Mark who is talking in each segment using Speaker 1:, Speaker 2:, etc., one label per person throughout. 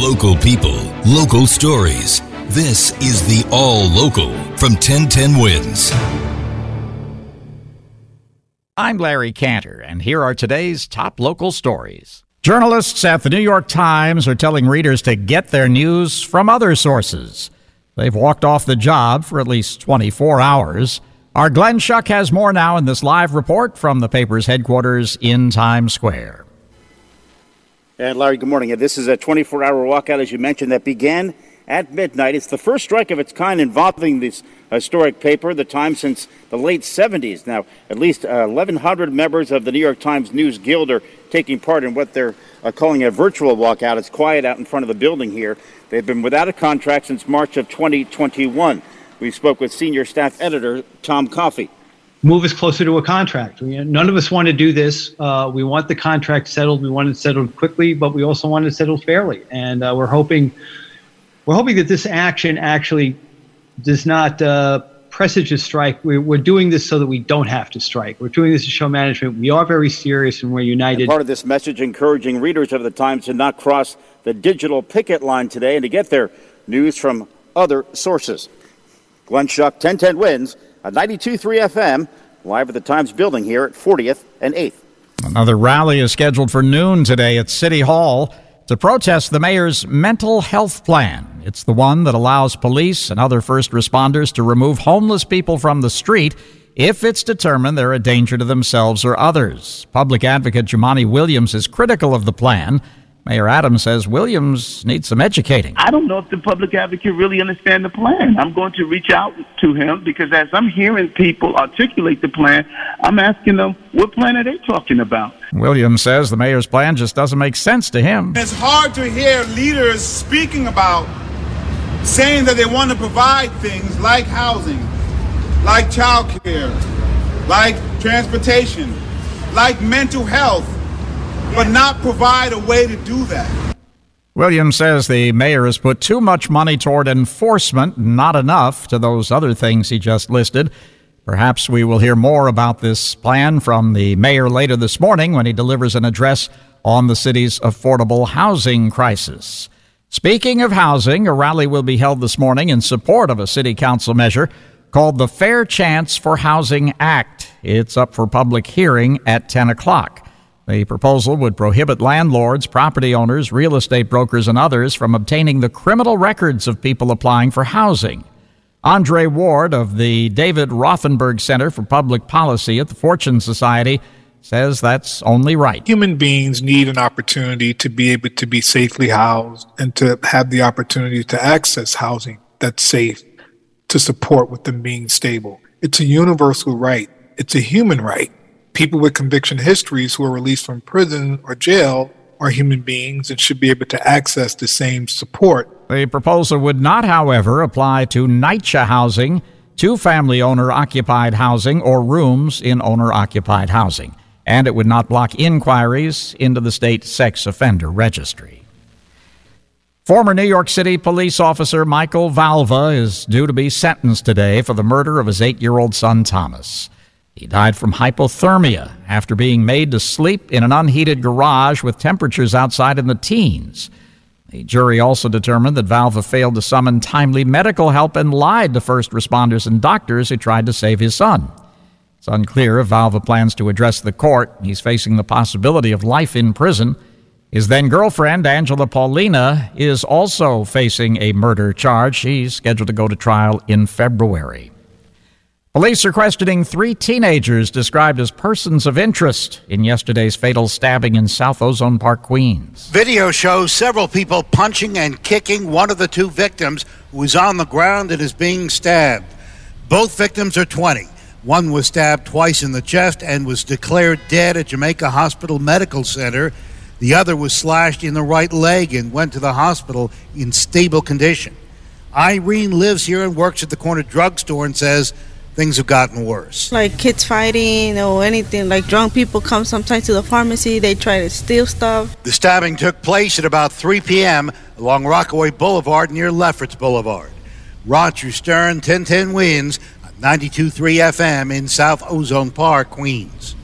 Speaker 1: Local people, local stories. This is the All Local from 1010 Wins.
Speaker 2: I'm Larry Cantor, and here are today's top local stories. Journalists at the New York Times are telling readers to get their news from other sources. They've walked off the job for at least 24 hours. Our Glenn Schuck has more now in this live report from the paper's headquarters in Times Square.
Speaker 3: And Larry, good morning. This is a 24 hour walkout, as you mentioned, that began at midnight. It's the first strike of its kind involving this historic paper, the Times, since the late 70s. Now, at least uh, 1,100 members of the New York Times News Guild are taking part in what they're uh, calling a virtual walkout. It's quiet out in front of the building here. They've been without a contract since March of 2021. We spoke with senior staff editor Tom Coffey.
Speaker 4: Move us closer to a contract. We, none of us want to do this. Uh, we want the contract settled. We want it settled quickly, but we also want it settled fairly. And uh, we're hoping we're hoping that this action actually does not uh, presage a strike. We're, we're, doing this so that we don't have to strike. We're doing this to show management we are very serious and we're united.
Speaker 3: And part of this message encouraging readers of the Times to not cross the digital picket line today and to get their news from other sources. Glenn Schuck, 1010 wins Uh, at 92.3 FM, live at the Times building here at 40th and 8th.
Speaker 2: Another rally is scheduled for noon today at City Hall to protest the mayor's mental health plan. It's the one that allows police and other first responders to remove homeless people from the street if it's determined they're a danger to themselves or others. Public advocate Jumaane Williams is critical of the plan. Mayor Adams says Williams needs some educating.
Speaker 5: I don't know if the public advocate really understands the plan. I'm going to reach out to him because as I'm hearing people articulate the plan, I'm asking them, what plan are they talking about?
Speaker 2: Williams says the mayor's plan just doesn't make sense to him.
Speaker 6: It's hard to hear leaders speaking about saying that they want to provide things like housing, like child care, like transportation, like mental health but not provide a way to do that.
Speaker 2: Williams says the mayor has put too much money toward enforcement, not enough to those other things he just listed. Perhaps we will hear more about this plan from the mayor later this morning when he delivers an address on the city's affordable housing crisis. Speaking of housing, a rally will be held this morning in support of a city council measure called the Fair Chance for Housing Act. It's up for public hearing at 10 o'clock. The proposal would prohibit landlords, property owners, real estate brokers, and others from obtaining the criminal records of people applying for housing. Andre Ward of the David Rothenberg Center for Public Policy at the Fortune Society says that's only right.
Speaker 7: Human beings need an opportunity to be able to be safely housed and to have the opportunity to access housing that's safe to support with them being stable. It's a universal right. It's a human right people with conviction histories who are released from prison or jail are human beings and should be able to access the same support.
Speaker 2: The proposal would not, however, apply to NYCHA housing, two family owner occupied housing, or rooms in owner occupied housing. And it would not block inquiries into the state sex offender registry. Former New York City police officer Michael Valva is due to be sentenced today for the murder of his eight year old son Thomas. He died from hypothermia after being made to sleep in an unheated garage with temperatures outside in the teens. The jury also determined that Valva failed to summon timely medical help and lied to first responders and doctors who tried to save his son. It's unclear if Valva plans to address the court. He's facing the possibility of life in prison. His then girlfriend, Angela Pollina, is also facing a murder charge. She's scheduled to go to trial in February. Police are questioning three teenagers described as persons of interest in yesterday's fatal stabbing in South Ozone Park, Queens.
Speaker 8: Video shows several people punching and kicking one of the two victims who is on the ground and is being stabbed. Both victims are 20. One was stabbed twice in the chest and was declared dead at Jamaica Hospital Medical Center. The other was slashed in the right leg and went to the hospital in stable condition. Irene lives here and works at the corner drugstore and says things have gotten worse.
Speaker 9: Like kids fighting or anything, like drunk people come sometimes to the pharmacy, they try to steal stuff.
Speaker 8: The stabbing took place at about 3 p.m. along Rockaway Boulevard near Lefferts Boulevard. Roger Stern, 1010 wins, 92.3 FM in South Ozone Park, Queens.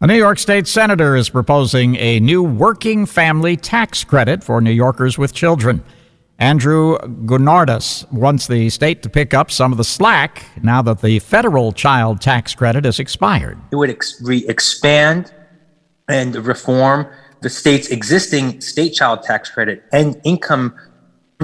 Speaker 2: A New York State senator is proposing a new working family tax credit for New Yorkers with children. Andrew Gounardes wants the state to pick up some of the slack now that the federal child tax credit has expired.
Speaker 10: It would ex- re- expand and reform the state's existing state child tax credit and income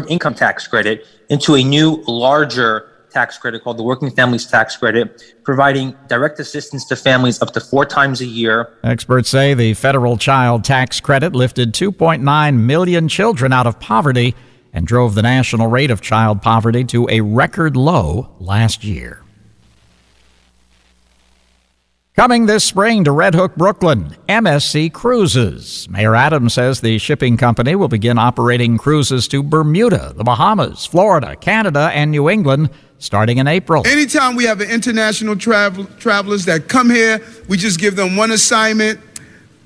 Speaker 10: income tax credit into a new, larger tax credit called the Working Families Tax Credit, providing direct assistance to families up to four times a year.
Speaker 2: Experts say the federal child tax credit lifted 2.9 million children out of poverty and drove the national rate of child poverty to a record low last year. Coming this spring to Red Hook, Brooklyn, MSC Cruises. Mayor Adams says the shipping company will begin operating cruises to Bermuda, the Bahamas, Florida, Canada, and New England starting in April.
Speaker 11: Anytime we have international travel, travelers that come here, we just give them one assignment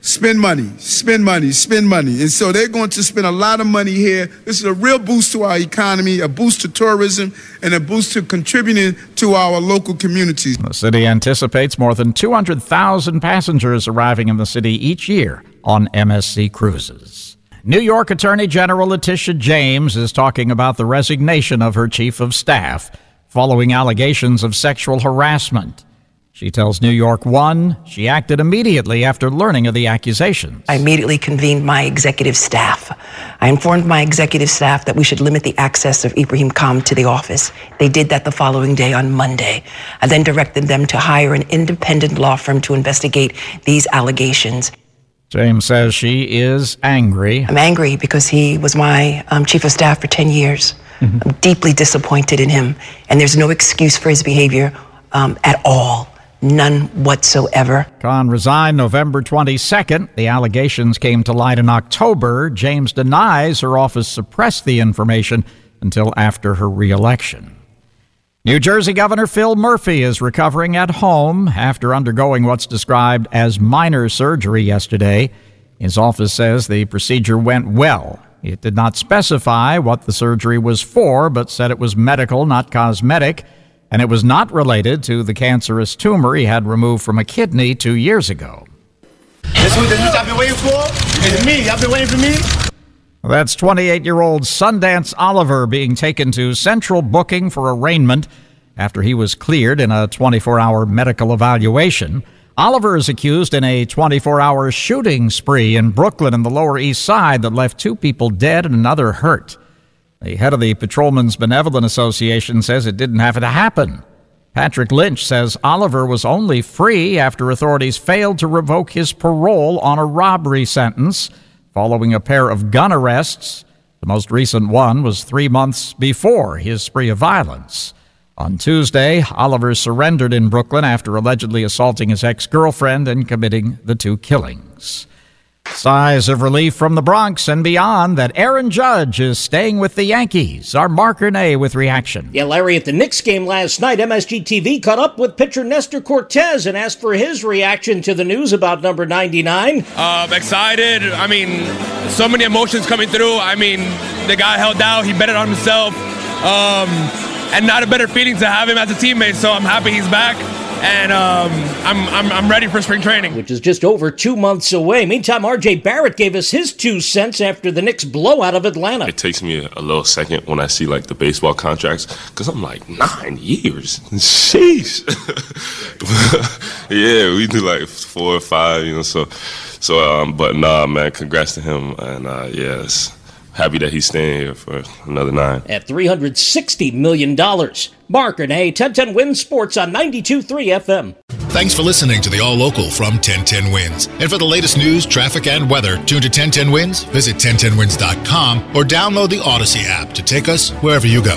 Speaker 11: spend money, spend money, spend money. And so they're going to spend a lot of money here. This is a real boost to our economy, a boost to tourism, and a boost to contributing to our local communities.
Speaker 2: The city anticipates more than 200,000 passengers arriving in the city each year on MSC cruises. New York Attorney General Letitia James is talking about the resignation of her chief of staff following allegations of sexual harassment. She tells New York One she acted immediately after learning of the accusations.
Speaker 12: I immediately convened my executive staff. I informed my executive staff that we should limit the access of Ibrahim Khan to the office. They did that the following day on Monday. I then directed them to hire an independent law firm to investigate these allegations.
Speaker 2: James says she is angry.
Speaker 12: I'm angry because he was my um, chief of staff for 10 years. Mm-hmm. I'm deeply disappointed in him, and there's no excuse for his behavior um, at all. None whatsoever.
Speaker 2: Khan resigned November 22nd. The allegations came to light in October. James denies her office suppressed the information until after her reelection. New Jersey Governor Phil Murphy is recovering at home after undergoing what's described as minor surgery yesterday. His office says the procedure went well. It did not specify what the surgery was for, but said it was medical, not cosmetic and it was not related to the cancerous tumor he had removed from a kidney two years ago.
Speaker 13: This is what I've been waiting for? It's me. I've been waiting for me.
Speaker 2: That's 28 year old Sundance Oliver being taken to central booking for arraignment after he was cleared in a 24 hour medical evaluation. Oliver is accused in a 24 hour shooting spree in Brooklyn and the Lower East Side that left two people dead and another hurt. The head of the Patrolmen's Benevolent Association says it didn't have to happen. Patrick Lynch says Oliver was only free after authorities failed to revoke his parole on a robbery sentence following a pair of gun arrests. The most recent one was three months before his spree of violence. On Tuesday, Oliver surrendered in Brooklyn after allegedly assaulting his ex girlfriend and committing the two killings. Sighs of relief from the Bronx and beyond that Aaron Judge is staying with the Yankees. Our Marc Ernay with reaction.
Speaker 14: Yeah, Larry, at the Knicks game last night, MSG TV caught up with pitcher Nestor Cortes and asked for his reaction to the news about number 99.
Speaker 15: Uh, excited. I mean, so many emotions coming through. I mean, the guy held out. He betted on himself. Um, and not a better feeling to have him as a teammate. So I'm happy he's back and um, I'm, I'm, I'm ready for spring training.
Speaker 14: Which is just over two months away. Meantime, RJ Barrett gave us his two cents after the Knicks blowout of Atlanta.
Speaker 16: It takes me a little second when I see like the baseball contracts because I'm like, nine years? Sheesh. yeah, we do like four or five, you know, so, so um, but nah, man, congrats to him. And uh, yes. Happy that he's staying here for another nine.
Speaker 14: At $360 million. Marc Ernay, 1010 Wins Sports on 92.3 FM.
Speaker 17: Thanks for listening to the All Local from 1010 Wins. And for the latest news, traffic, and weather, tune to 1010 Wins, visit 1010wins.com, or download the Audacy app to take us wherever you go.